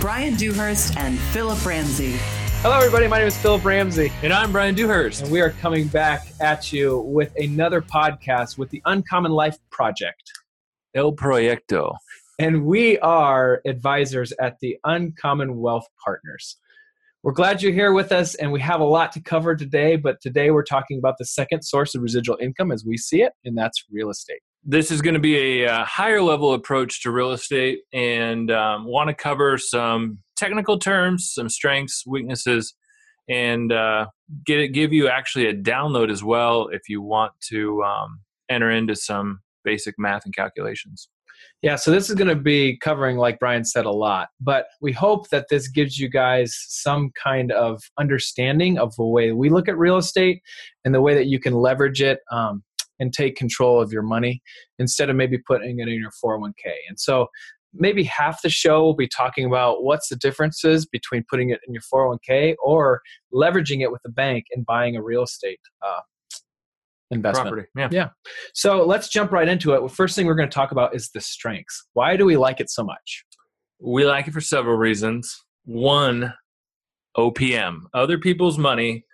Bryan Dewhurst and Phillip Ramsey. Hello, everybody. My name is Phillip Ramsey. And I'm Bryan Dewhurst. And we are coming back at you with another podcast with the Uncommon Life Project. El Proyecto. And we are advisors at the Uncommon Wealth Partners. We're glad you're here with us, and we have a lot to cover today. But today we're talking about the second source of residual income as we see it, and that's real estate. This is going to be a, uh, higher level approach to real estate and um, want to cover some technical terms, some strengths, weaknesses, and uh, get it, give you actually a download as well if you want to um, enter into some basic math and calculations. Yeah, so this is going to be covering, like Bryan said, a lot, but we hope that this gives you guys some kind of understanding of the way we look at real estate and the way that you can leverage it um, and take control of your money instead of maybe putting it in your 401k. And so maybe half the show will be talking about what's the differences between putting it in your 401k or leveraging it with the bank and buying a real estate uh, investment. Property. Yeah. Yeah. So let's jump right into it. First thing we're going to talk about is the strengths. Why do we like it so much? We like it for several reasons. One, OPM, other people's money,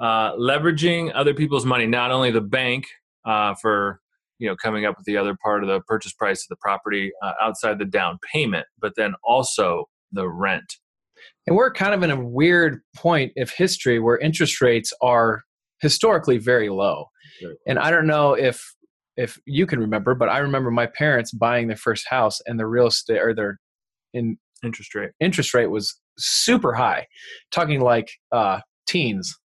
uh, leveraging other people's money, not only the bank uh, for you know coming up with the other part of the purchase price of the property uh, outside the down payment, but then also the rent. And we're kind of in a weird point of history where interest rates are historically very low. And I don't know if if you can remember, but I remember my parents buying their first house and the real estate or their in interest rate interest rate was super high, talking like uh, teens.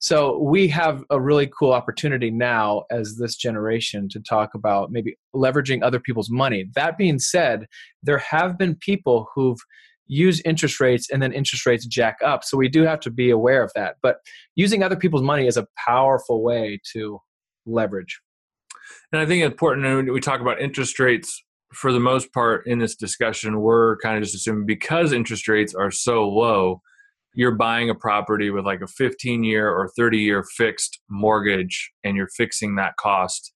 So we have a really cool opportunity now as this generation to talk about maybe leveraging other people's money. That being said, there have been people who've used interest rates and then interest rates jack up. So we do have to be aware of that. But using other people's money is a powerful way to leverage. And I think it's important we talk about interest rates, for the most part in this discussion, we're kind of just assuming because interest rates are so low, you're buying a property with like a 15 year or 30 year fixed mortgage and you're fixing that cost,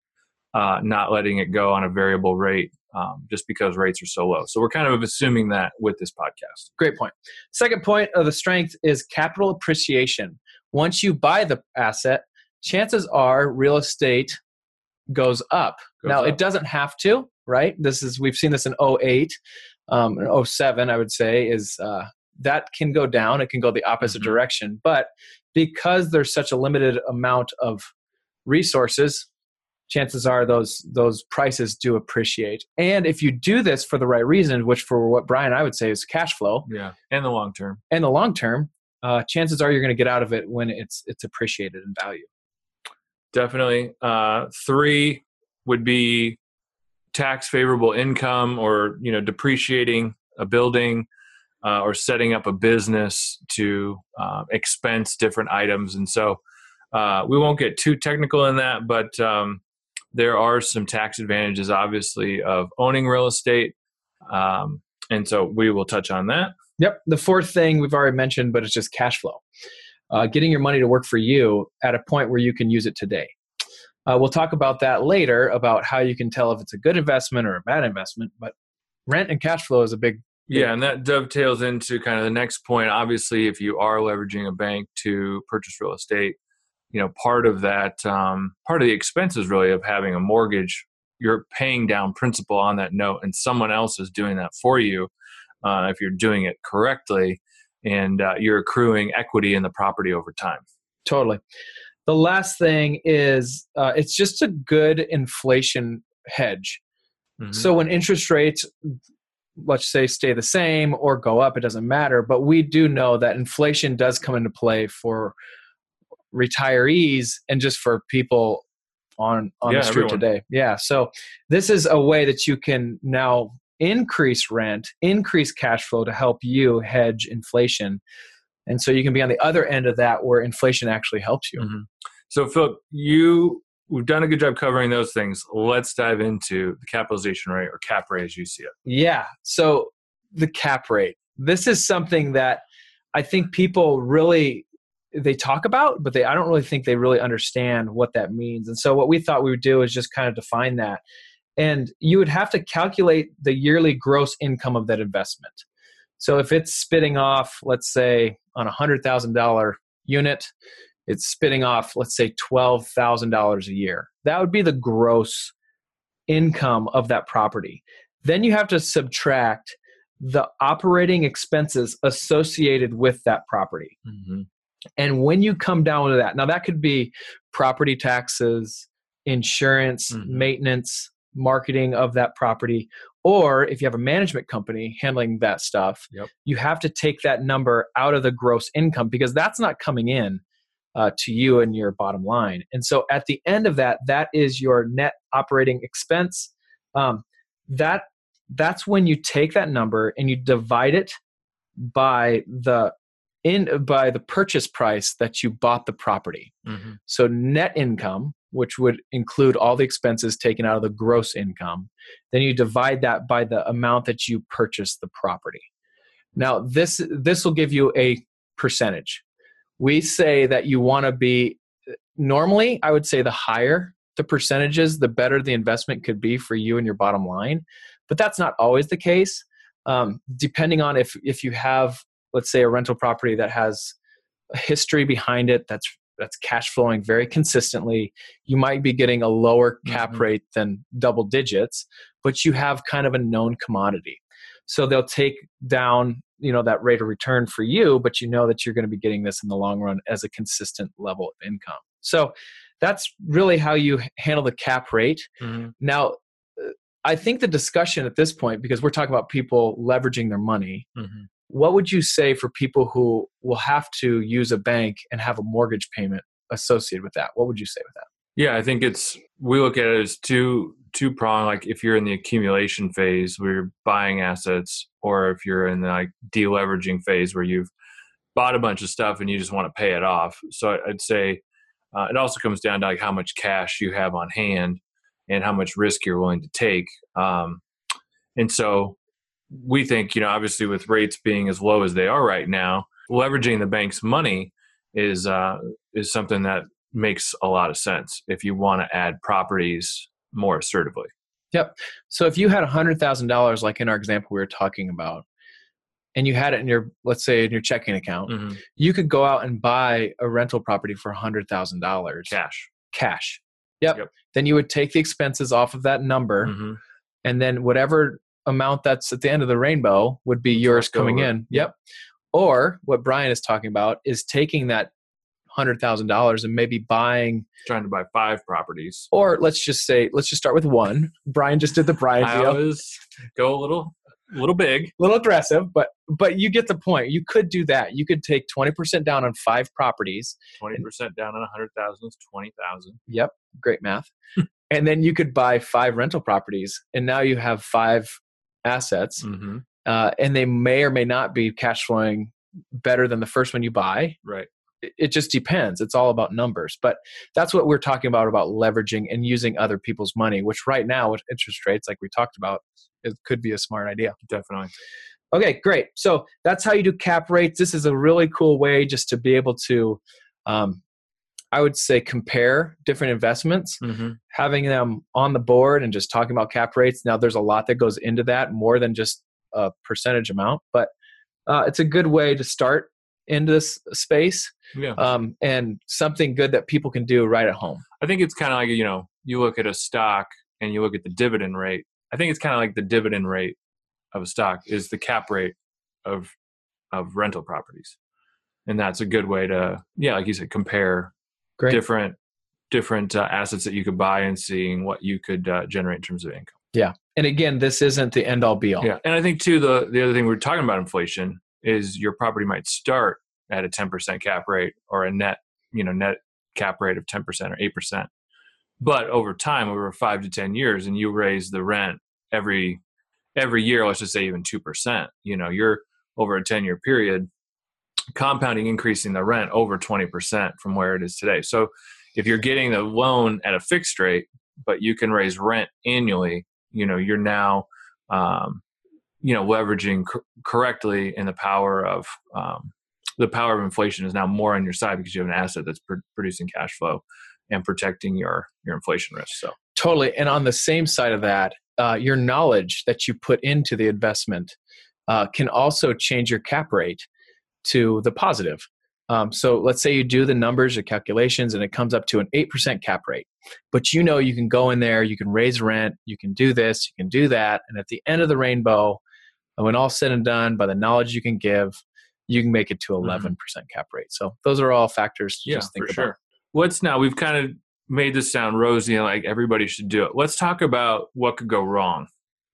uh, not letting it go on a variable rate. Um, just because rates are so low. So we're kind of assuming that with this podcast. Great point. Second point of the strength is capital appreciation. Once you buy the asset, chances are real estate goes up. Goes now, up. it doesn't have to, right? This is we've seen this in 08, um, 07, I would say, is uh, that can go down. It can go the opposite mm-hmm. direction. But because there's such a limited amount of resources, chances are those those prices do appreciate. And if you do this for the right reason, which for what Bryan I would say is cash flow, yeah, and the long term, and the long term, uh, chances are you're going to get out of it when it's it's appreciated in value. Definitely. Uh, three would be tax favorable income or you know depreciating a building uh, or setting up a business to uh, expense different items and so uh, we won't get too technical in that but um, there are some tax advantages obviously of owning real estate um, and so we will touch on that yep the fourth thing we've already mentioned but it's just cash flow uh, getting your money to work for you at a point where you can use it today. Uh, we'll talk about that later about how you can tell if it's a good investment or a bad investment. But rent and cash flow is a big, big yeah, and that dovetails into kind of the next point. Obviously, if you are leveraging a bank to purchase real estate, you know part of that um, part of the expenses really of having a mortgage you're paying down principal on that note and someone else is doing that for you uh, if you're doing it correctly and uh, you're accruing equity in the property over time. Totally. The last thing is uh, it's just a good inflation hedge. Mm-hmm. So when interest rates, let's say, stay the same or go up, it doesn't matter. But we do know that inflation does come into play for retirees and just for people on on yeah, the street everyone. today. Yeah. So this is a way that you can now increase rent, increase cash flow to help you hedge inflation. And so you can be on the other end of that where inflation actually helps you. Mm-hmm. So, Phillip, you we've done a good job covering those things. Let's dive into the capitalization rate or cap rate as you see it. Yeah. So, the cap rate. This is something that I think people really they talk about, but they I don't really think they really understand what that means. And so what we thought we would do is just kind of define that. And you would have to calculate the yearly gross income of that investment. So if it's spitting off, let's say on a hundred thousand dollar unit, it's spitting off, let's say twelve thousand dollars a year. That would be the gross income of that property. Then you have to subtract the operating expenses associated with that property. Mm-hmm. And when you come down to that, now that could be property taxes, insurance, mm-hmm. maintenance, marketing of that property, or if you have a management company handling that stuff, yep. you have to take that number out of the gross income because that's not coming in uh, to you and your bottom line. And so at the end of that, that is your net operating expense. Um, that that's when you take that number and you divide it by the in by the purchase price that you bought the property. Mm-hmm. So net income, which would include all the expenses taken out of the gross income, then you divide that by the amount that you purchased the property. Now this this will give you a percentage. We say that you want to be normally I would say the higher the percentages, the better the investment could be for you and your bottom line. But that's not always the case. Um, depending on if if you have let's say a rental property that has a history behind it that's that's cash flowing very consistently you might be getting a lower cap mm-hmm. rate than double digits but you have kind of a known commodity so they'll take down you know that rate of return for you but you know that you're going to be getting this in the long run as a consistent level of income so that's really how you handle the cap rate mm-hmm. now uh, i think the discussion at this point because we're talking about people leveraging their money mm-hmm what would you say for people who will have to use a bank and have a mortgage payment associated with that? What would you say with that? Yeah, I think it's we look at it as two two prong. Like if you're in the accumulation phase where you're buying assets, or if you're in the like deleveraging phase where you've bought a bunch of stuff and you just want to pay it off. So I'd say uh, it also comes down to like how much cash you have on hand and how much risk you're willing to take. Um, and so we think, you know, obviously with rates being as low as they are right now, leveraging the bank's money is uh, is something that makes a lot of sense if you want to add properties more assertively. Yep. So if you had a hundred thousand dollars, like in our example we were talking about, and you had it in your let's say in your checking account, mm-hmm. you could go out and buy a rental property for a hundred thousand dollars cash. Cash. Yep. yep. Then you would take the expenses off of that number, mm-hmm. and then whatever amount that's at the end of the rainbow would be yours coming in. Yep. Or what Bryan is talking about is taking that hundred thousand dollars and maybe buying trying to buy five properties. Or let's just say let's just start with one. Bryan just did the Bryan I deal. Always go a little a little big. A little aggressive, but but you get the point. You could do that. You could take twenty percent down on five properties. Twenty percent down on a hundred thousand is twenty thousand. Yep. Great math. and then you could buy five rental properties and now you have five assets, mm-hmm. uh, and they may or may not be cash flowing better than the first one you buy. Right. It, just depends. It's all about numbers. But that's what we're talking about about leveraging and using other people's money, which right now with interest rates, like we talked about, it could be a smart idea. Definitely. Okay, great. So that's how you do cap rates. This is a really cool way just to be able to um, I would say compare different investments, mm-hmm. having them on the board and just talking about cap rates. Now, there's a lot that goes into that more than just a percentage amount, but uh, it's a good way to start into this space yeah. um, and something good that people can do right at home. I think it's kind of like, you know, you look at a stock and you look at the dividend rate. I think it's kind of like the dividend rate of a stock is the cap rate of of rental properties. And that's a good way to, yeah, like you said, compare Great. different different uh, assets that you could buy and seeing what you could uh, generate in terms of income. Yeah, and again, this isn't the end all be all. Yeah, and I think too the the other thing we are talking about inflation is your property might start at a ten percent cap rate or a net you know net cap rate of ten percent or eight percent, but over time, over five to ten years, and you raise the rent every every year, let's just say even 2%, you know, you're over a 10 year period, compounding increasing the rent over 20% from where it is today. So if you're getting the loan at a fixed rate, but you can raise rent annually, you know, you're now, um, you know, leveraging cor- correctly in the power of, um, the power of inflation is now more on your side because you have an asset that's pr- producing cash flow and protecting your your inflation risk. So totally. And on the same side of that, uh, your knowledge that you put into the investment uh, can also change your cap rate to the positive. Um, so let's say you do the numbers or calculations and it comes up to an 8% cap rate. But you know you can go in there, you can raise rent, you can do this, you can do that. And at the end of the rainbow, when all said and done, by the knowledge you can give, you can make it to 11% mm-hmm. cap rate. So those are all factors to yeah, just think for about. Sure. What's now, we've kind of made this sound rosy and like everybody should do it. Let's talk about what could go wrong.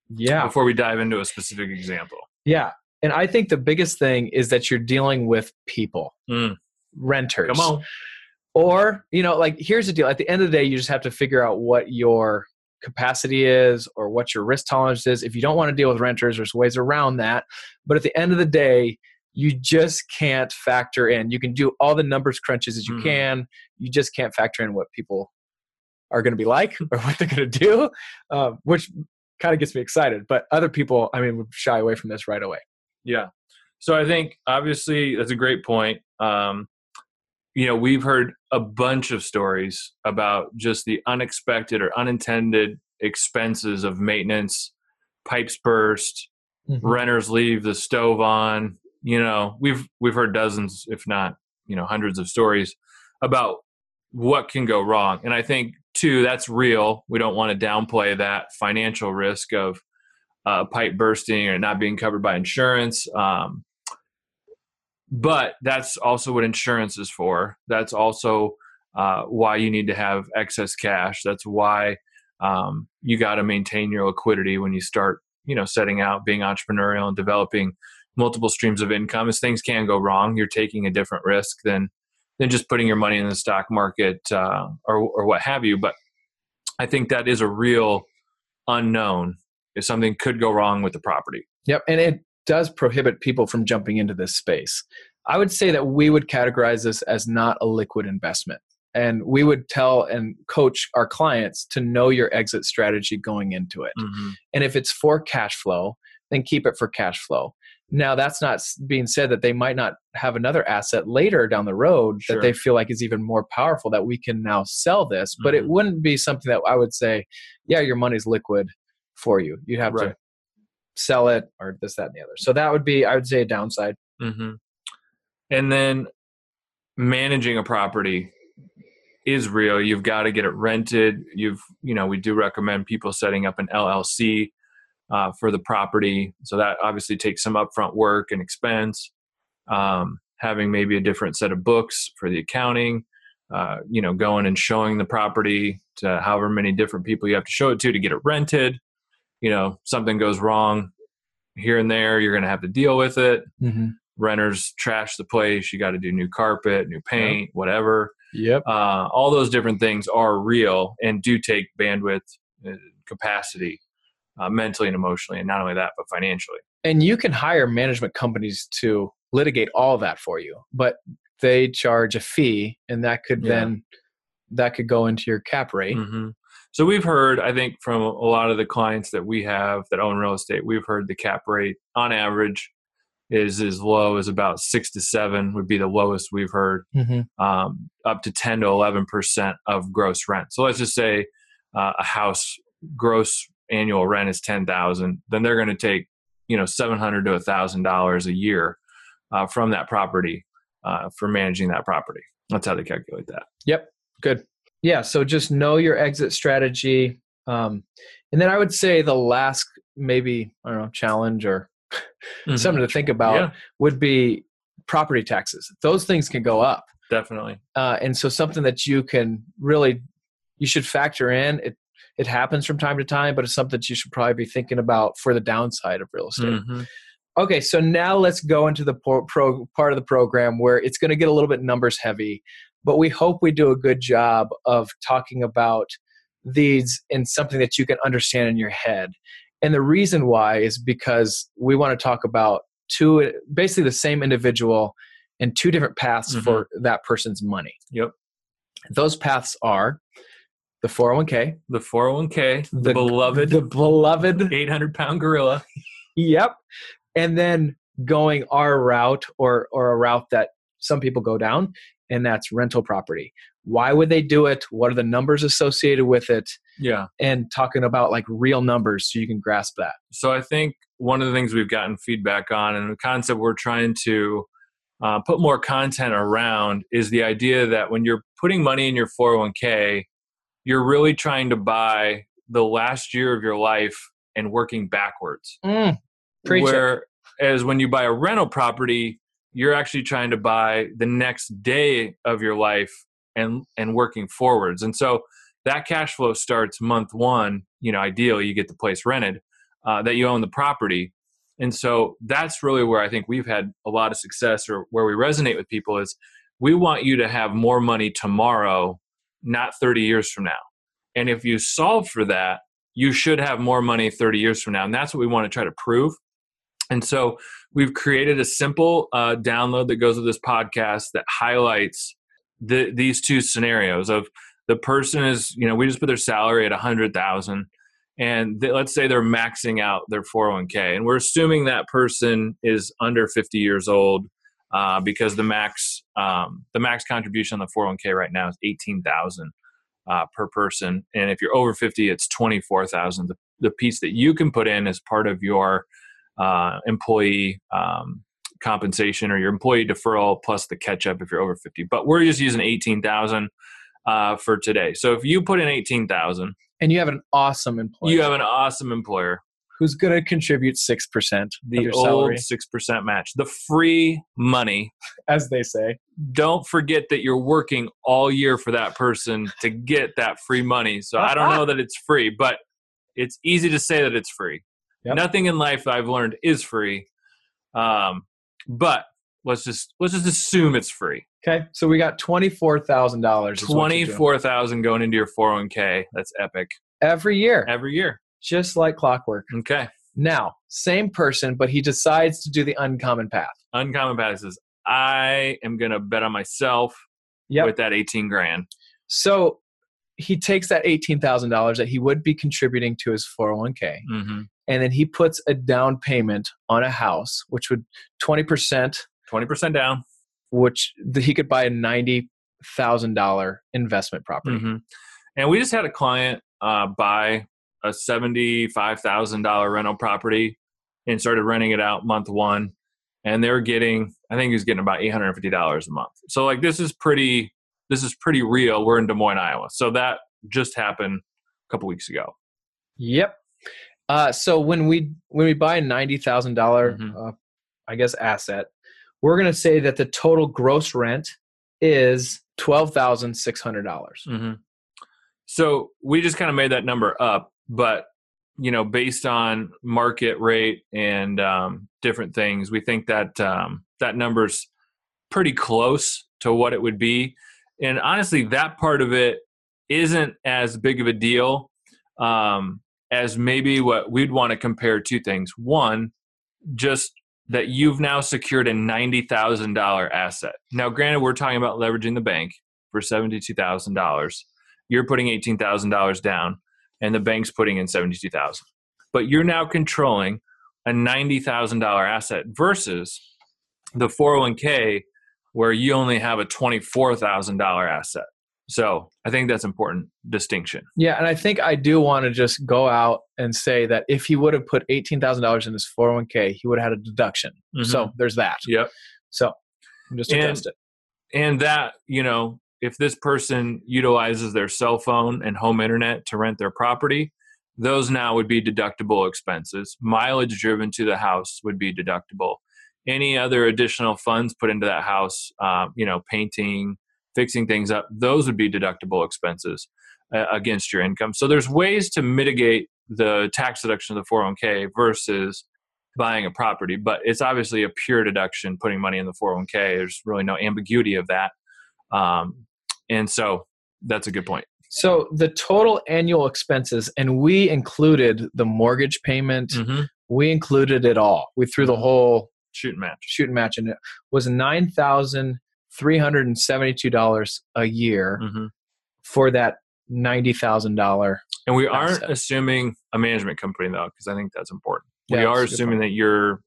Yeah. Before we dive into a specific example. Yeah. And I think the biggest thing is that you're dealing with people, mm. renters. Come on. Or, you know, like here's the deal. At the end of the day, you just have to figure out what your capacity is or what your risk tolerance is. If you don't want to deal with renters, there's ways around that. But at the end of the day, you just can't factor in. You can do all the numbers crunches as you mm. can. You just can't factor in what people are going to be like or what they're going to do, uh, which kind of gets me excited. But other people, I mean, would shy away from this right away. Yeah. So I think obviously that's a great point. Um, you know, we've heard a bunch of stories about just the unexpected or unintended expenses of maintenance, pipes burst, mm-hmm. renters leave the stove on, you know we've we've heard dozens if not you know hundreds of stories about what can go wrong. And i think too that's real. We don't want to downplay that financial risk of uh, pipe bursting or not being covered by insurance. Um, but that's also what insurance is for. That's also uh, why you need to have excess cash. That's why um, you got to maintain your liquidity when you start you know setting out being entrepreneurial and developing multiple streams of income. As things can go wrong you're taking a different risk than than just putting your money in the stock market uh, or or what have you. But i think that is a real unknown if something could go wrong with the property. Yep and it does prohibit people from jumping into this space i would say that we would categorize this as not a liquid investment and we would tell and coach our clients to know your exit strategy going into it mm-hmm. and if it's for cash flow then keep it for cash flow now, that's not being said that they might not have another asset later down the road sure. that they feel like is even more powerful that we can now sell this. Mm-hmm. But it mm-hmm. wouldn't be something that I would say, yeah, your money's liquid for you. You'd have right. to sell it or this, that, and the other. So that would be, I would say, a downside. Mm-hmm. And then managing a property is real. You've got to get it rented. You've, you know, we do recommend people setting up an LLC uh, for the property. So that obviously takes some upfront work and expense. Um, having maybe a different set of books for the accounting, uh, you know, going and showing the property to however many different people you have to show it to to get it rented. You know, something goes wrong here and there, you're going to have to deal with it. Mm-hmm. Renters trash the place. You got to do new carpet, new paint, yep. whatever. Yep. Uh, all those different things are real and do take bandwidth, uh, capacity uh, mentally and emotionally, and not only that, but financially. And you can hire management companies to litigate all that for you, but they charge a fee, and that could yeah. then that could go into your cap rate. Mm-hmm. So we've heard, I think, from a lot of the clients that we have that own real estate, we've heard the cap rate on average is as low as about six to seven would be the lowest we've heard, mm-hmm. um, up to ten to eleven percent of gross rent. So let's just say uh, a house gross annual rent is ten thousand, then they're going to take you know seven hundred to a thousand dollars a year uh, from that property uh, for managing that property. That's how they calculate that. Yep, good. Yeah, so just know your exit strategy, um, and then I would say the last maybe I don't know challenge or mm-hmm. something to think about yeah. would be property taxes. Those things can go up definitely, uh, and so something that you can really you should factor in. It it happens from time to time, but it's something that you should probably be thinking about for the downside of real estate. Mm-hmm. Okay, so now let's go into the pro, pro, part of the program where it's going to get a little bit numbers heavy, but we hope we do a good job of talking about these in something that you can understand in your head. And the reason why is because we want to talk about two, basically the same individual and two different paths mm-hmm. for that person's money. Yep. Those paths are the 401k, the 401k, the, the beloved, the beloved 800 pound gorilla. yep. And then going our route or or a route that some people go down and that's rental property. Why would they do it? What are the numbers associated with it? Yeah. And talking about like real numbers so you can grasp that. So i think one of the things we've gotten feedback on and the concept we're trying to uh, put more content around is the idea that when you're putting money in your 401k you're really trying to buy the last year of your life and working backwards. Mm, whereas when you buy a rental property you're actually trying to buy the next day of your life and and working forwards. And so that cash flow starts month one you know ideally you get the place rented uh, that you own the property. And so that's really where i think we've had a lot of success or where we resonate with people is we want you to have more money tomorrow not 30 years from now. And if you solve for that you should have more money 30 years from now. And that's what we want to try to prove and so we've created a simple uh, download that goes with this podcast that highlights the, these two scenarios of the person is, you know, we just put their salary at hundred thousand and they, let's say they're maxing out their 401k and we're assuming that person is under 50 years old uh, because the max um, the max contribution on the 401k right now is 18000 uh, per person. And if you're over 50 it's 24000 the, the piece that you can put in as part of your uh, employee um, compensation or your employee deferral plus the catch up if you're over 50 but we're just using 18000 uh, for today. So if you put in 18000 and you have an awesome employer. You have an awesome employer. Who's going to contribute 6% the old salary. 6% match. The free money. As they say. Don't forget that you're working all year for that person to get that free money. So i don't know that it's free but it's easy to say that it's free Yep. Nothing in life I've learned is free. Um, but let's just let's just assume it's free. Okay, so we got twenty four thousand dollars. Twenty four thousand going into your four hundred one k. That's epic. Every year. Every year. Just like clockwork. Okay. Now, same person, but he decides to do the uncommon path. Uncommon path says, I am gonna bet on myself yep. with that eighteen grand. So he takes that eighteen thousand dollars that he would be contributing to his 401k mm-hmm and then he puts a down payment on a house, which would 20%. 20% down. Which he could buy a $90,000 investment property. Mm-hmm. And we just had a client uh, buy a $75,000 rental property and started renting it out month one. And they're getting, I think he was getting about $850 a month. So like this is pretty, this is pretty real. We're in Des Moines, Iowa. So that just happened a couple weeks ago. Yep. Uh, so when we when we buy a ninety thousand mm-hmm. uh, I guess asset, we're going to say that the total gross rent is twelve thousand six hundred dollars. Mm-hmm. So we just kind of made that number up, but you know, based on market rate and um, different things, we think that um, that number's pretty close to what it would be. And honestly, that part of it isn't as big of a deal. Um, as maybe what we'd want to compare two things. One, just that you've now secured a $90,000 asset. Now, granted, we're talking about leveraging the bank for $72,000. You're putting $18,000 down, and the bank's putting in $72,000. But you're now controlling a $90,000 asset versus the 401k where you only have a $24,000 asset. So I think that's important distinction. Yeah, and I think I do want to just go out and say that if he would have put eighteen thousand dollars in his four hundred one k, he would have had a deduction. Mm-hmm. So there's that. Yep. So I'm just and, it. And that you know, if this person utilizes their cell phone and home internet to rent their property, those now would be deductible expenses. Mileage driven to the house would be deductible. Any other additional funds put into that house, uh, you know, painting fixing things up, those would be deductible expenses uh, against your income. So there's ways to mitigate the tax deduction of the 401k versus buying a property, but it's obviously a pure deduction putting money in the 401k. There's really no ambiguity of that. Um, and so that's a good point. So the total annual expenses, and we included the mortgage payment, Mm-hmm. we included it all. We threw the whole Shoot and match. shoot and match and it was nine thousand three hundred and seventy-two dollars a year Mm-hmm. for that ninety thousand dollar. And we aren't Asset. assuming a management company though, because I think that's important. Yeah, we are assuming that you're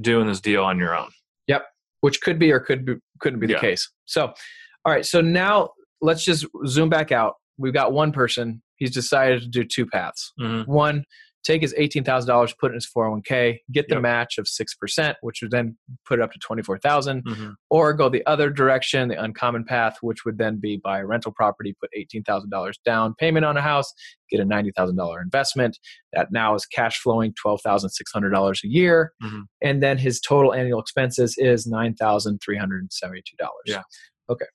doing this deal on your own. Yep. Which could be or could be couldn't be the Yeah. case. So, all right. So now let's just zoom back out. We've got one person. He's decided to do two paths. Mm-hmm. One, take his eighteen thousand dollars, put it in his four hundred one k, get the Yep. match of six percent, which would then put it up to twenty four thousand. Mm-hmm. Or go the other direction, the uncommon path, which would then be buy a rental property, put eighteen thousand dollars down payment on a house, get a ninety thousand dollar investment that now is cash flowing twelve thousand six hundred dollars a year, Mhm. and then his total annual expenses is nine thousand three hundred and seventy two dollars. Yeah. Okay.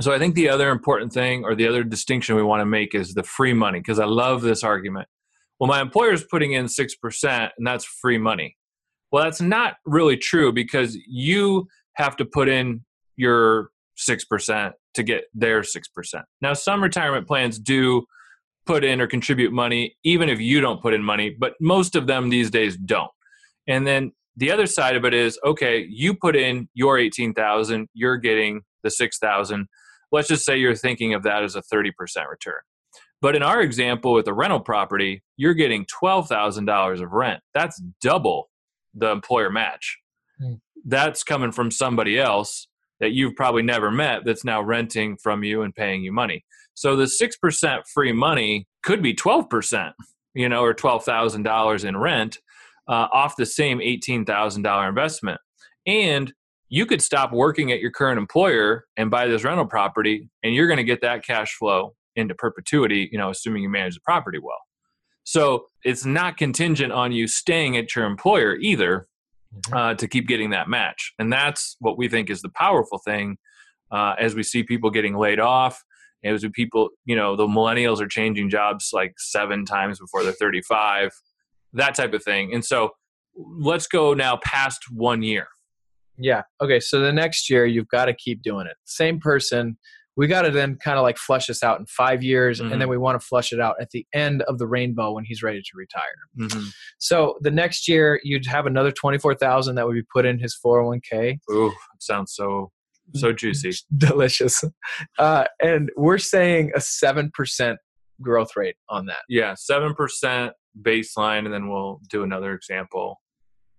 So I think the other important thing or the other distinction we want to make is the free money because I love this argument. Well, my employer's putting in 6% and that's free money. Well, that's not really true because you have to put in your 6% to get their 6%. Now, some retirement plans do put in or contribute money even if you don't put in money, but most of them these days don't. And then the other side of it is okay, you put in your 18,000, you're getting the 6,000 let's just say you're thinking of that as a 30% return. But in our example with a rental property, you're getting $12,000 of rent. That's double the employer match. Hmm. That's coming from somebody else that you've probably never met that's now renting from you and paying you money. So the 6% free money could be 12%, you know, or $12,000 in rent uh, off the same $18,000 investment. And you could stop working at your current employer and buy this rental property and you're going to get that cash flow into perpetuity you know assuming you manage the property well so it's not contingent on you staying at your employer either uh, to keep getting that match and that's what we think is the powerful thing uh, as we see people getting laid off as we people you know the millennials are changing jobs like seven times before they're 35 that type of thing and so let's go now past one year Yeah. Okay. So the next year, you've got to keep doing it. Same person. We got to then kind of like flush this out in five years, Mhm. and then we want to flush it out at the end of the rainbow when he's ready to retire. mm-hmm. So the next year, you'd have another twenty-four thousand that would be put in his four hundred one k. Ooh, sounds so so juicy. Delicious. Uh, and we're saying a seven percent growth rate on that. Yeah, seven percent baseline, and then we'll do another example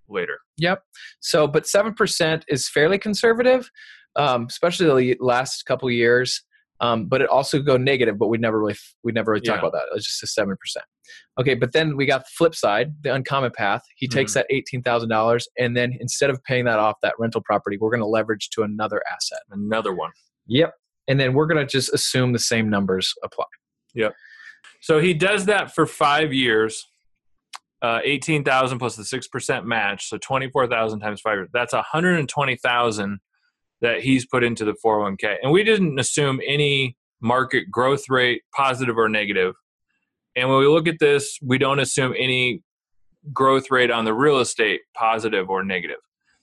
later. Yep. So, but seven percent is fairly conservative, um, especially the last couple of years. Um, but it also go negative, but we never really we never really talk about that. It's just a seven percent. Okay, but then we got the flip side, the uncommon path. He takes that eighteen thousand dollars, and then instead of paying that off that rental property, we're going to leverage to another asset. Another one. Yep. And then we're going to just assume the same numbers apply. Yep. So he does that for five years. Uh, eighteen thousand plus the six percent match, so twenty four thousand times five. years. That's one hundred and twenty thousand that he's put into the four hundred one k, and we didn't assume any market growth rate, positive or negative. And when we look at this, we don't assume any growth rate on the real estate, positive or negative.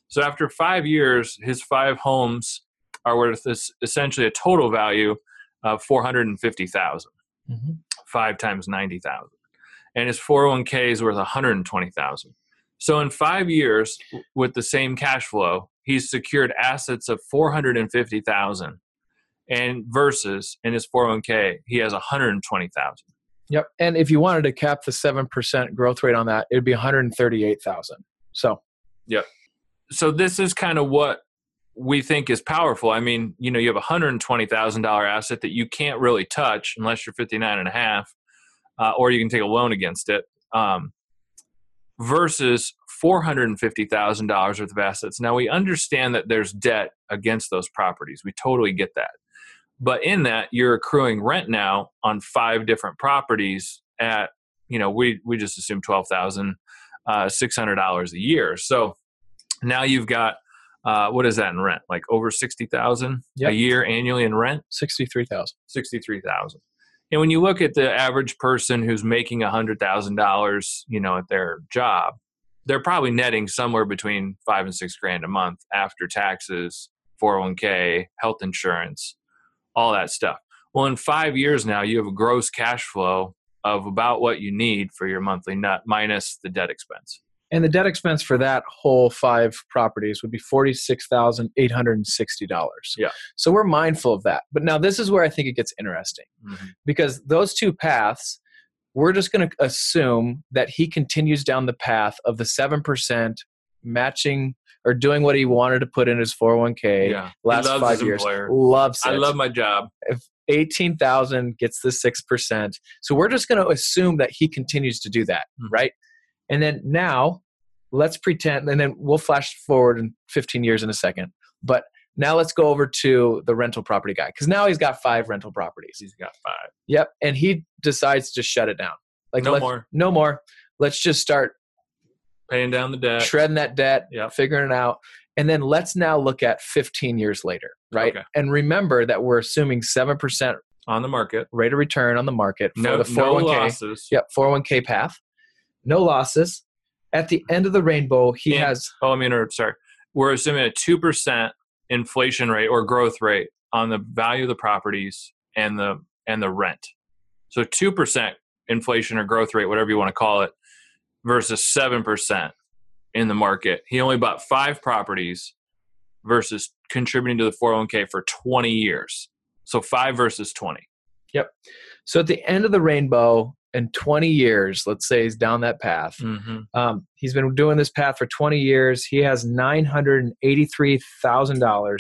So after five years, his five homes are worth this, essentially a total value of four hundred and fifty thousand mm-hmm. five times 90,000. And his 401k is worth 120,000. So in 5 years with the same cash flow, he's secured assets of 450,000 and versus in his 401k, he has 120,000. Yep. And if you wanted to cap the seven percent growth rate on that, it'd be one hundred thirty-eight thousand. So So this is kind of what we think is powerful. I mean, you know, you have a $120,000 asset that you can't really touch unless you're 59 and a half, uh, or you can take a loan against it. Um, versus $450,000 worth of assets. Now we understand that there's debt against those properties. We totally get that. But in that, you're accruing rent now on five different properties at, you know, we, we just assume $12,600 a year. So now you've got, uh, what is that in rent? Like over 60,000 Yep. a year annually in rent? sixty-three thousand. 63,000. And when you look at the average person who's making $100,000, you know, at their job, they're probably netting somewhere between 5 and 6 grand a month after taxes, 401k, health insurance, all that stuff. Well, in five years now, you have a gross cash flow of about what you need for your monthly nut minus the debt expense. And the debt expense for that whole five properties would be $46,860. Yeah. So we're mindful of that. But now this is where I think it gets interesting Mm-hmm. because those two paths, we're just going to assume that he continues down the path of the 7% matching or doing what he wanted to put in his 401k Yeah. last five years. employer. Loves it. I love my job. If 18,000 gets the 6%. So we're just going to assume that he continues to do that, Mhm. right? And then now let's pretend, and then we'll flash forward in 15 years in a second. But now let's go over to the rental property guy because now he's got five rental properties. He's got five. Yep. And he decides to shut it down. Like, No more. No more. Let's just start Paying down the debt. shredding that debt, Yep. figuring it out. And then let's now look at 15 years later, right? Okay. And remember that we're assuming 7% on the market. rate of return on the market for No, the no 401k. losses. Yep, 401k path. No losses. At the end of the rainbow, he And- has Oh, I mean, or sorry. We're assuming a 2% inflation rate or growth rate on the value of the properties and the and the rent. So 2% inflation or growth rate, whatever you want to call it, versus 7% in the market. He only bought 5 properties versus contributing to the 401k for 20 years. So 5 versus 20. Yep. so at the end of the rainbow in 20 years, let's say he's down that path. Mm-hmm. Um, he's been doing this path for 20 years. He has $983,000,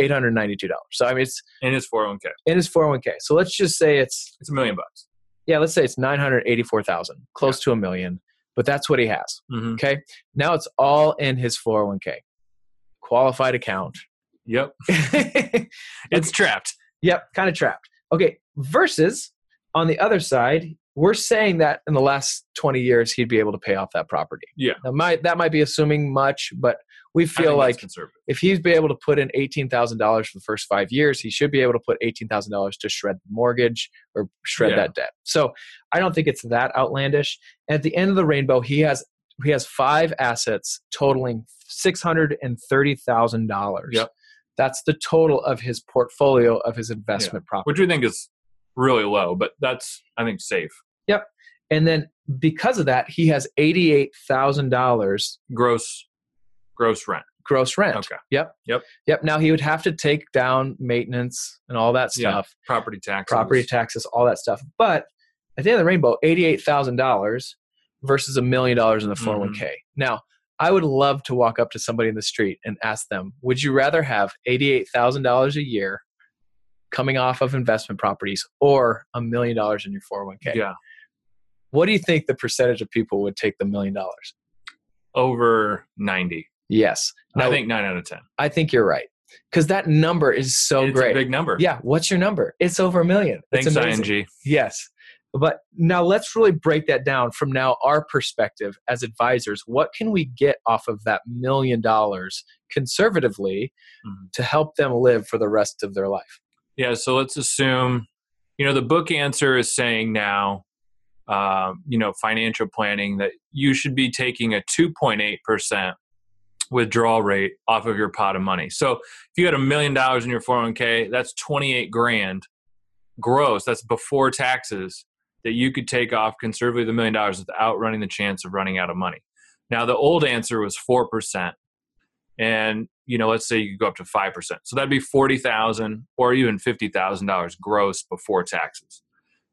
$892. So I mean, it's In his 401k. in his 401k. So let's just say it's It's a million bucks. yeah, let's say it's 984,000, close to a million, but that's what he has. Mm-hmm. Okay. Now it's all in his 401k. Qualified account. Yep. yep, It's trapped. Yep, kind of trapped. Okay. Versus on the other side, we're saying that in the last 20 years he'd be able to pay off that property. Yeah. That might that might be assuming much, but we feel like if he's be able to put in eighteen thousand dollars for the first five years, he should be able to put eighteen thousand dollars to shred the mortgage or shred Yeah. that debt. So I don't think it's that outlandish. And at the end of the rainbow, he has he has five assets totaling six hundred and thirty thousand dollars. Yep. That's the total of his portfolio of his investment property. which we think is really low, but that's I think safe. And then because of that, he has eighty-eight thousand dollars Gross, gross rent. gross rent. Okay. Yep. Yep. Yep. Now he would have to take down maintenance and all that stuff. Yeah. Property taxes. property taxes, all that stuff. But at the end of the rainbow, eighty-eight thousand dollars versus a million dollars in the four hundred one k. Mm-hmm. Now, I would love to walk up to somebody in the street and ask them, "Would you rather have eighty-eight thousand dollars a year coming off of investment properties, or a million dollars in your four hundred one k?" Yeah, What do you think the percentage of people would take the million dollars? over ninety. Yes, I think nine out of ten. I think you're right because that number is so it's great. a big number. yeah, what's your number? It's over a million. Thanks, amazing. ING. Yes. But now let's really break that down from now our perspective as advisors. What can we get off of that million dollars conservatively Mhm. to help them live for the rest of their life? Yeah, so let's assume, you know, the book answer is saying now, um, you know, financial planning that you should be taking a 2.8% withdrawal rate off of your pot of money. So if you had a million dollars in your 401k, that's 28 grand gross. That's before taxes that you could take off conservatively the million dollars without running the chance of running out of money. Now, the old answer was 4%. And, you know, let's say you could go up to 5%. So that'd be 40,000 or even $50,000 gross before taxes.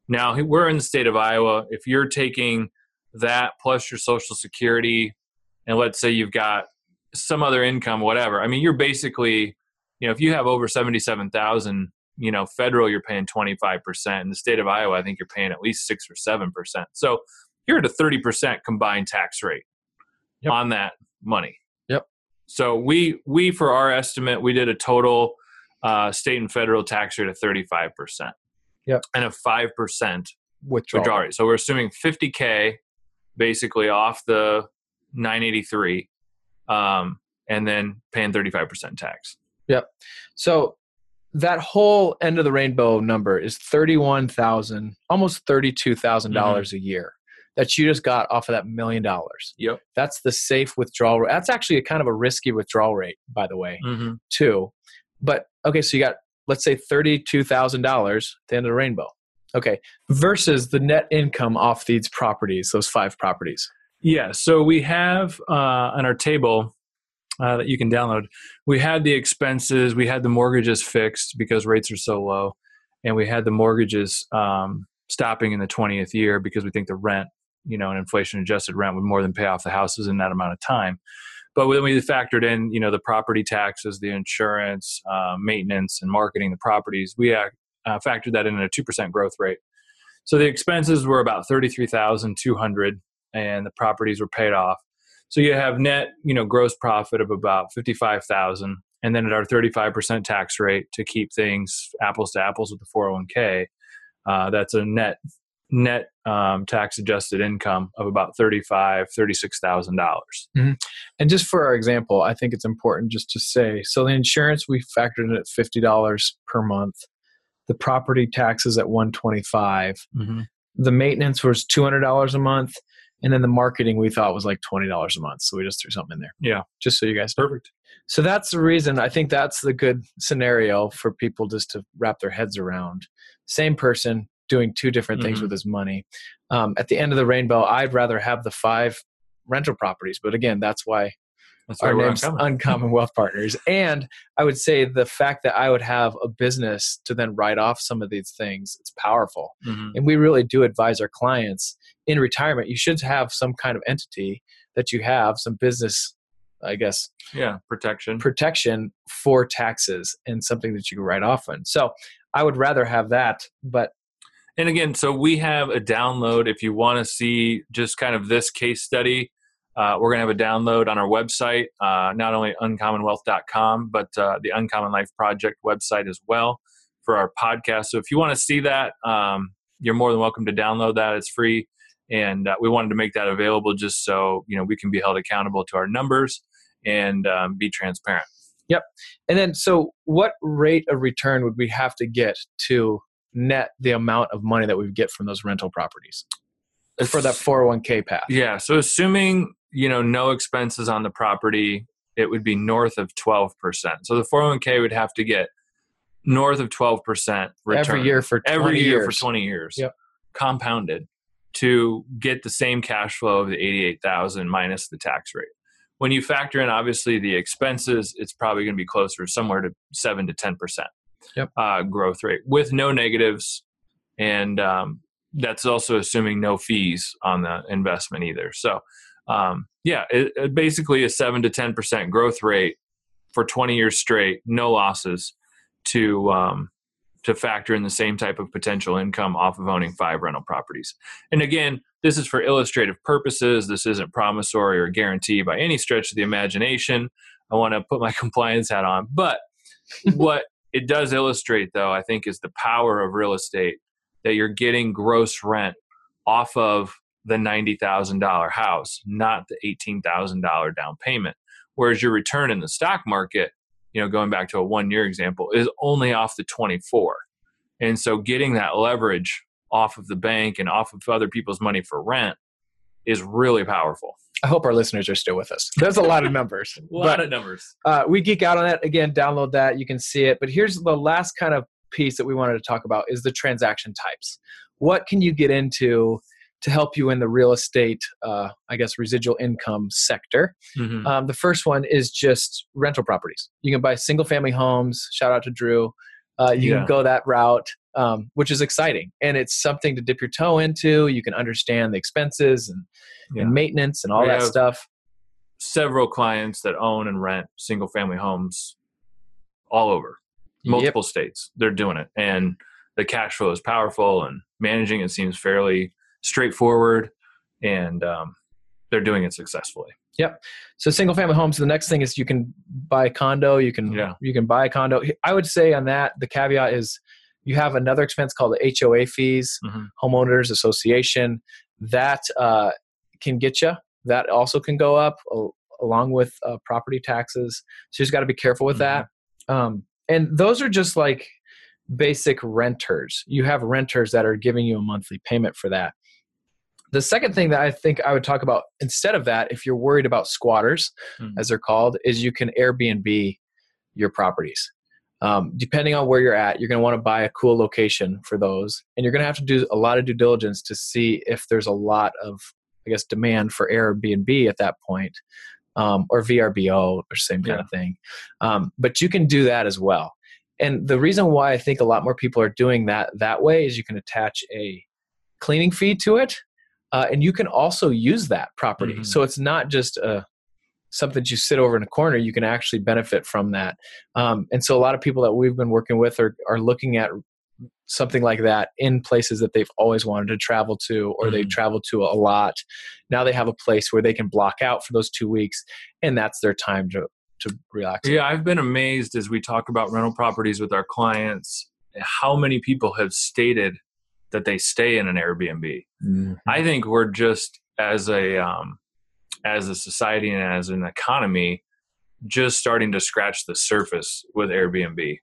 Now, we're in the state of Iowa. If you're taking that plus your social security and let's say you've got some other income whatever. I mean, you're basically, you know, if you have over 77,000 you know, federal, you're paying 25%. In the state of Iowa, I think you're paying at least six or 7%. So you're at a 30% combined tax rate Yep. on that money. Yep. So we, we, for our estimate, we did a total uh, state and federal tax rate of 35%. Yep. And a 5% Withdrawal. withdrawal rate. So we're assuming 50K basically off the 983 um, and then paying 35% tax. Yep. So that whole end of the rainbow number is thirty-one thousand, almost $32,000 a year that you just got off of that million dollars. Yep. That's the safe withdrawal rate. That's actually a kind of a risky withdrawal rate, by the way. Mm-hmm. too. But okay, so you got let's say $32,000 at the end of the rainbow. Okay. Versus the net income off these properties, those five properties. Yeah. So we have uh, on our table uh, that you can download, we had the expenses, we had the mortgages fixed because rates are so low, and we had the mortgages um, stopping in the 20th year because we think the rent, you know, an inflation adjusted rent would more than pay off the houses in that amount of time. But when we factored in, you know, the property taxes, the insurance, uh, maintenance, and marketing the properties, we uh, factored that in at a two percent growth rate. So the expenses were about thirty-three thousand two hundred, and the properties were paid off. So you have net, you know, gross profit of about fifty-five thousand, and then at our thirty-five percent tax rate to keep things apples to apples with the four hundred one k. uh, that's a net net um, tax adjusted income of about $35 $36000. Mm-hmm. and just for our example i think it's important just to say so the insurance we factored in at $50 per month. The property taxes at 125 mm-hmm. the maintenance was $200 a month and then the marketing we thought was like $20 a month so we just threw something in there. Yeah. Just so you guys know. perfect. So that's the reason i think that's the good scenario for people just to wrap their heads around. Same person doing two different things mm-hmm. with his money. Um, at the end of the rainbow, I'd rather have the five rental properties, but again, that's why that's our name's uncommon. uncommon Wealth Partners. And I would say the fact that I would have a business to then write off some of these things, it's powerful. Mm-hmm. And we really do advise our clients in retirement, you should have some kind of entity that you have, some business I guess. Yeah, protection. Protection for taxes and something that you can write off on. So I would rather have that, but and again, so we have a download if you want to see just kind of this case study. Uh, we're going to have a download on our website, uh, not only uncommonwealth.com, but uh, the Uncommon Life Project website as well for our podcast. So if you want to see that, um, you're more than welcome to download that. It's free. And uh, we wanted to make that available just so you know we can be held accountable to our numbers and um, be transparent. Yep. And then, so what rate of return would we have to get to net the amount of money that we get from those rental properties for that 401k path. Yeah. So assuming, you know, no expenses on the property, it would be north of 12%. So the 401k would have to get north of 12% return every year for every year years. for 20 years. Yep. Compounded to get the same cash flow of the 88,000 minus the tax rate. When you factor in obviously the expenses, it's probably going to be closer somewhere to 7 to 10% yep. uh, growth rate with no negatives, and um, that's also assuming no fees on the investment either. So, um, yeah, it, it basically a seven to ten percent growth rate for 20 years straight, no losses to um, to factor in the same type of potential income off of owning five rental properties. And again, this is for illustrative purposes. This isn't promissory or guarantee by any stretch of the imagination. I want to put my compliance hat on, but what it does illustrate though i think is the power of real estate that you're getting gross rent off of the $90,000 house not the $18,000 down payment. Whereas your return in the stock market you know going back to a one year example is only off the 24 and so getting that leverage off of the bank and off of other people's money for rent is really powerful I hope our listeners are still with us. There's a lot of numbers. a lot but, of numbers. Uh, we geek out on that. Again, download that. You can see it. But here's the last kind of piece that we wanted to talk about is the transaction types. What can you get into to help you in the real estate, uh, I guess, residual income sector? Mm-hmm. Um, the first one is just rental properties. You can buy single family homes. Shout out to Drew. Uh, you yeah. can go that route, um, which is exciting. And it's something to dip your toe into. You can understand the expenses and yeah. and maintenance and all we that stuff. Several clients that own and rent single family homes all over multiple yep. states. They're doing it. And the cash flow is powerful and managing it seems fairly straightforward. And um, they're doing it successfully. Yep. So single family homes. The next thing is you can buy a condo. You can yeah. you can buy a condo. I would say on that the caveat is you have another expense called the HOA fees, mm-hmm. homeowners association. That uh, can get you. That also can go up along with uh, property taxes. So you just got to be careful with mm-hmm. that. Um, and those are just like basic renters. You have renters that are giving you a monthly payment for that. The second thing that I think I would talk about instead of that, if you're worried about squatters, mm-hmm. as they're called, is you can Airbnb your properties. Um, depending on where you're at, you're going to want to buy a cool location for those, and you're going to have to do a lot of due diligence to see if there's a lot of, I guess, demand for Airbnb at that point, um, or VRBO, or same kind yeah. of thing. Um, but you can do that as well. And the reason why I think a lot more people are doing that that way is you can attach a cleaning fee to it, uh, and you can also use that property. Mm-hmm. So it's not just a something that you sit over in a corner, you can actually benefit from that. Um, and so a lot of people that we've been working with are, are looking at something like that in places that they've always wanted to travel to or mm-hmm. they travel to a lot. Now they have a place where they can block out for those two weeks and that's their time to, to relax. Yeah, I've been amazed as we talk about rental properties with our clients how many people have stated that they stay in an Airbnb. Mm-hmm. I think we're just as a um, as a society and as an economy just starting to scratch the surface with Airbnb.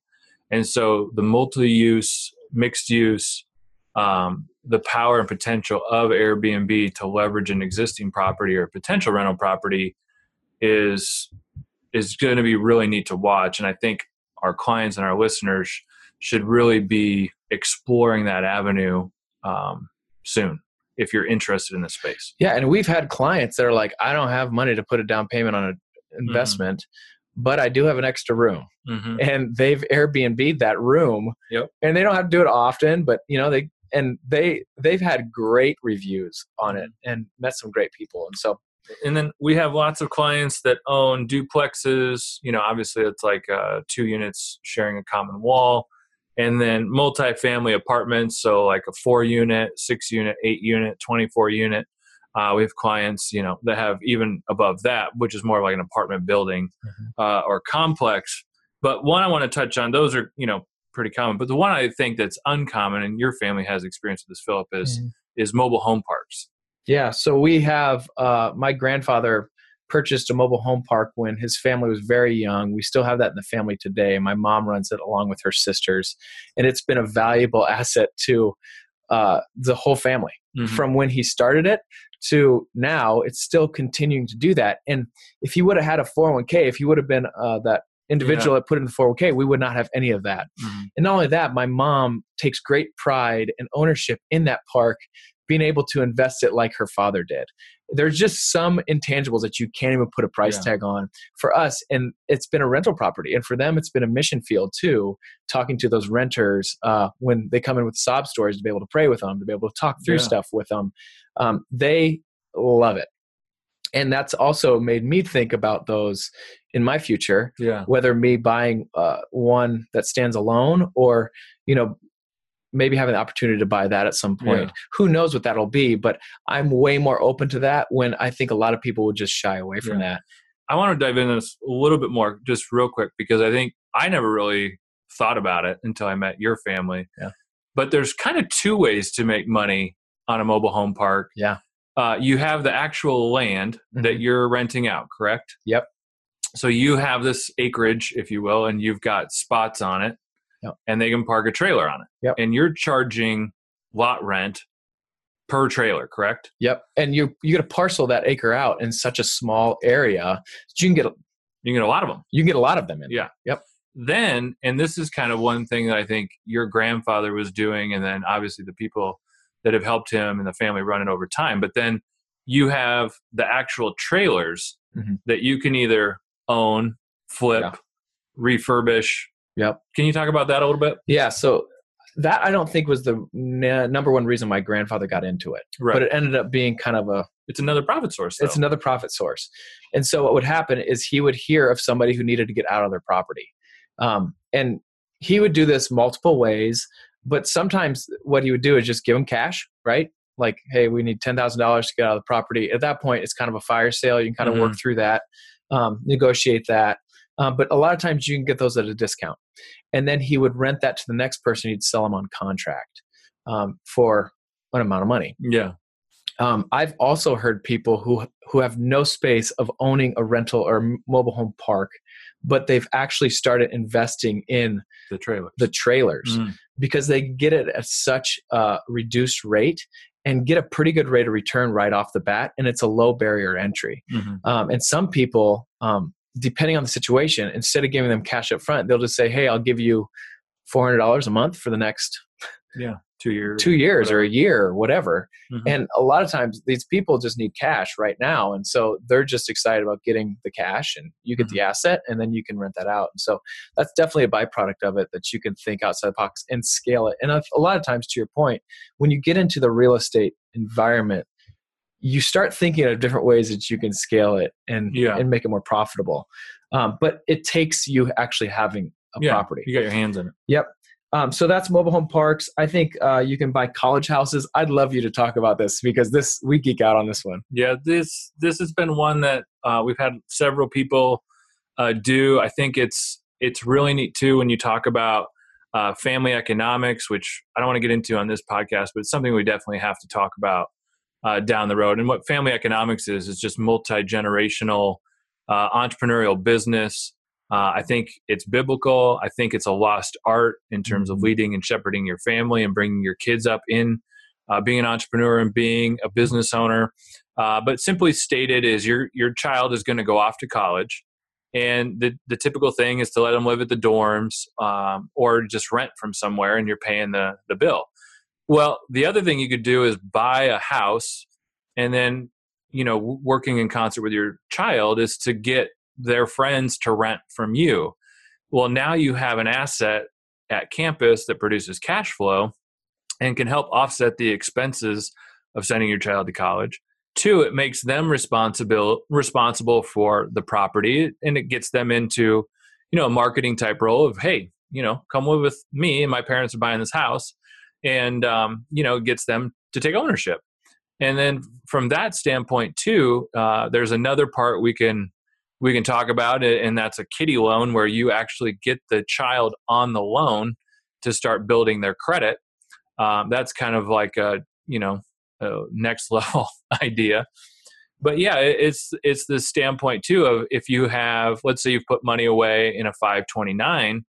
And so the multi use, mixed use, um, the power and potential of Airbnb to leverage an existing property or potential rental property is is going to be really neat to watch. And I think our clients and our listeners should really be exploring that avenue um, soon if you're interested in the space. Yeah, and we've had clients that are like, I don't have money to put a down payment on an investment, mm-hmm. but I do have an extra room. Mm-hmm. And they've Airbnb that room. Yep. And they don't have to do it often, but you know, they and they they've had great reviews on it mm-hmm. and met some great people. And so and then we have lots of clients that own duplexes. You know, obviously it's like uh, two units sharing a common wall and then multifamily apartments so like a four unit six unit eight unit 24 unit uh, we have clients you know that have even above that which is more like an apartment building mm-hmm. uh, or complex but one i want to touch on those are you know pretty common but the one i think that's uncommon and your family has experience with this Phillip is mm-hmm. is mobile home parks yeah so we have uh, my grandfather purchased a mobile home park when his family was very young. We still have that in the family today. My mom runs it along with her sisters, and it's been a valuable asset to uh, the whole family mm-hmm. from when he started it to now. It's still continuing to do that. And if he would have had a 401k, if he would have been uh, that individual yeah. that put in the 401k, we would not have any of that. Mm-hmm. And not only that, my mom takes great pride and ownership in that park being able to invest it like her father did. There's just some intangibles that you can't even put a price yeah. tag on for us. And it's been a rental property. And for them, it's been a mission field too, talking to those renters uh, when they come in with sob stories to be able to pray with them, to be able to talk through yeah. stuff with them. Um, they love it. And that's also made me think about those in my future. Yeah. Whether me buying uh, one that stands alone or, you know, maybe having the opportunity to buy that at some point. Yeah. Who knows what that'll be, but I'm way more open to that when I think a lot of people would just shy away from yeah. that. I want to dive into this a little bit more, just real quick, because I think I never really thought about it until I met your family. Yeah. But there's kind of two ways to make money on a mobile home park. Yeah. Uh, you have the actual land mm-hmm. that you're renting out, correct? Yep. So you have this acreage, if you will, and you've got spots on it Yep. And they can park a trailer on it. Yep. And you're charging lot rent per trailer, correct? Yep. And you you get to parcel that acre out in such a small area, you can get a, you can get a lot of them. You can get a lot of them in. Yeah. Yep. Then, and this is kind of one thing that I think your grandfather was doing, and then obviously the people that have helped him and the family run it over time. But then you have the actual trailers mm-hmm. that you can either own, flip, yeah. refurbish, Yep. Can you talk about that a little bit? Yeah. So that I don't think was the n- number one reason my grandfather got into it. Right. But it ended up being kind of a. It's another profit source. Though. It's another profit source. And so what would happen is he would hear of somebody who needed to get out of their property, um, and he would do this multiple ways. But sometimes what he would do is just give them cash, right? Like, hey, we need ten thousand dollars to get out of the property. At that point, it's kind of a fire sale. You can kind of mm-hmm. work through that, um, negotiate that. Um, but a lot of times you can get those at a discount. And then he would rent that to the next person. He'd sell them on contract um, for an amount of money. Yeah. Um, I've also heard people who who have no space of owning a rental or mobile home park, but they've actually started investing in the trailers. The trailers mm. because they get it at such a reduced rate and get a pretty good rate of return right off the bat, and it's a low barrier entry. Mm-hmm. Um, and some people um, depending on the situation, instead of giving them cash up front, they'll just say, "Hey, I'll give you four hundred dollars a month for the next yeah two years two years whatever. or a year or whatever mm-hmm. and a lot of times these people just need cash right now and so they're just excited about getting the cash and you get mm-hmm. the asset and then you can rent that out and so that's definitely a byproduct of it that you can think outside the box and scale it and a lot of times to your point when you get into the real estate environment you start thinking of different ways that you can scale it and yeah. and make it more profitable um, but it takes you actually having a yeah, property you got your hands in it yep um, so that's mobile home parks. I think uh, you can buy college houses. I'd love you to talk about this because this we geek out on this one. Yeah, this this has been one that uh, we've had several people uh, do. I think it's it's really neat too when you talk about uh, family economics, which I don't want to get into on this podcast, but it's something we definitely have to talk about uh, down the road. And what family economics is is just multi generational uh, entrepreneurial business uh, I think it's biblical. I think it's a lost art in terms of mm-hmm. leading and shepherding your family and bringing your kids up in uh, being an entrepreneur and being a business owner. Uh, but simply stated, is your your child is going to go off to college, and the the typical thing is to let them live at the dorms um, or just rent from somewhere, and you're paying the the bill. Well, the other thing you could do is buy a house, and then you know working in concert with your child is to get their friends to rent from you. Well, now you have an asset at campus that produces cash flow and can help offset the expenses of sending your child to college. Two, it makes them responsible responsible for the property and it gets them into, you know, a marketing type role of, hey, you know, come live with me and my parents are buying this house and um, you know, gets them to take ownership. And then from that standpoint too, uh, there's another part we can we can talk about it and that's a kitty loan where you actually get the child on the loan to start building their credit um, that's kind of like a you know a next level idea but yeah it's it's the standpoint too of if you have let's say you've put money away in a 529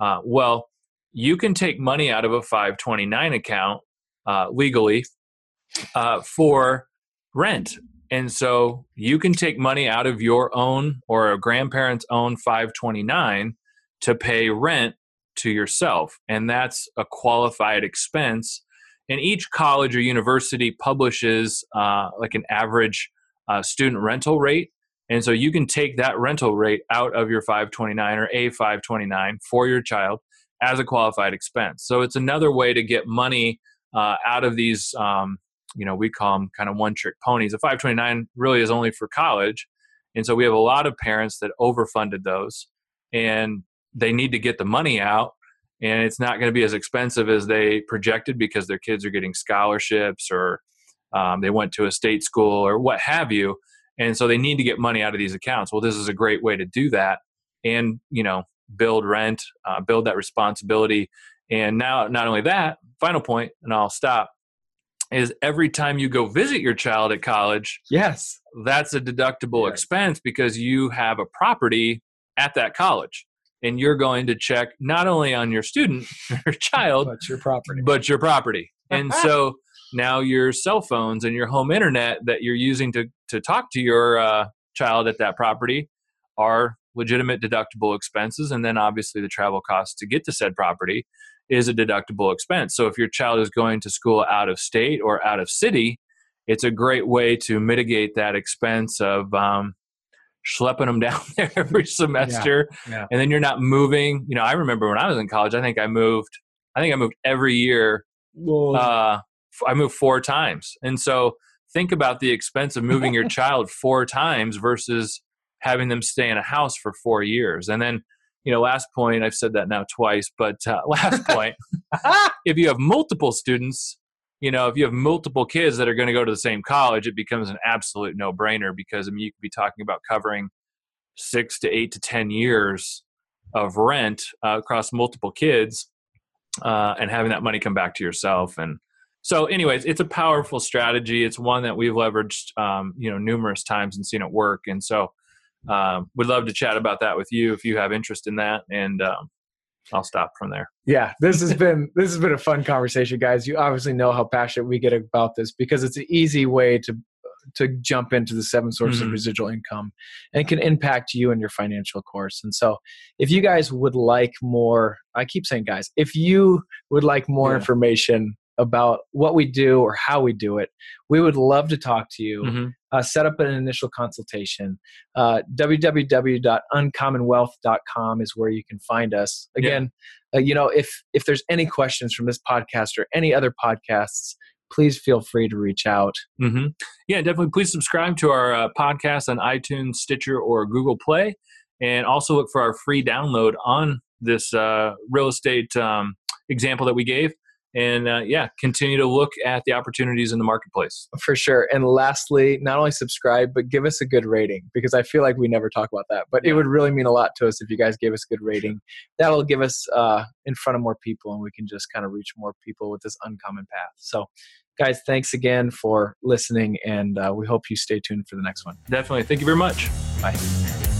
uh, well you can take money out of a 529 account uh, legally uh, for rent and so you can take money out of your own or a grandparent's own 529 to pay rent to yourself. And that's a qualified expense. And each college or university publishes uh, like an average uh, student rental rate. And so you can take that rental rate out of your 529 or a 529 for your child as a qualified expense. So it's another way to get money uh, out of these um, you know we call them kind of one trick ponies. A 529 really is only for college, and so we have a lot of parents that overfunded those, and they need to get the money out, and it's not going to be as expensive as they projected because their kids are getting scholarships or um, they went to a state school or what have you, and so they need to get money out of these accounts. Well, this is a great way to do that, and you know build rent, uh, build that responsibility. And now, not only that, final point, and I'll stop is every time you go visit your child at college, yes, that's a deductible yes. expense because you have a property at that college and you're going to check not only on your student your child but your property but your property and so now your cell phones and your home internet that you're using to to talk to your uh, child at that property are legitimate deductible expenses and then obviously the travel costs to get to said property is a deductible expense. So if your child is going to school out of state or out of city, it's a great way to mitigate that expense of um, schlepping them down there every semester. Yeah, yeah. And then you're not moving. You know, I remember when I was in college, I think I moved, I think I moved every year. Uh, I moved four times. And so think about the expense of moving your child four times versus having them stay in a house for four years. And then you know, last point, I've said that now twice, but uh, last point, if you have multiple students, you know, if you have multiple kids that are going to go to the same college, it becomes an absolute no brainer because I mean, you could be talking about covering six to eight to 10 years of rent uh, across multiple kids uh, and having that money come back to yourself. And so, anyways, it's a powerful strategy. It's one that we've leveraged, um, you know, numerous times and seen it work. And so, um, would love to chat about that with you if you have interest in that. And um, I'll stop from there. Yeah, this has been this has been a fun conversation, guys. You obviously know how passionate we get about this because it's an easy way to to jump into the seven sources mm-hmm. of residual income and can impact you and your financial course. And so, if you guys would like more, I keep saying guys, if you would like more yeah. information about what we do or how we do it, we would love to talk to you. Mm-hmm. Uh, set up an initial consultation. Uh, www.uncommonwealth.com is where you can find us. Again, yeah. uh, you know, if if there's any questions from this podcast or any other podcasts, please feel free to reach out. Mm-hmm. Yeah, definitely. Please subscribe to our uh, podcast on iTunes, Stitcher, or Google Play, and also look for our free download on this uh, real estate um, example that we gave and uh, yeah, continue to look at the opportunities in the marketplace. For sure. And lastly, not only subscribe, but give us a good rating because I feel like we never talk about that. But yeah. it would really mean a lot to us if you guys gave us a good rating. That'll give us uh, in front of more people and we can just kind of reach more people with this uncommon path. So, guys, thanks again for listening and uh, we hope you stay tuned for the next one. Definitely. Thank you very much. Bye.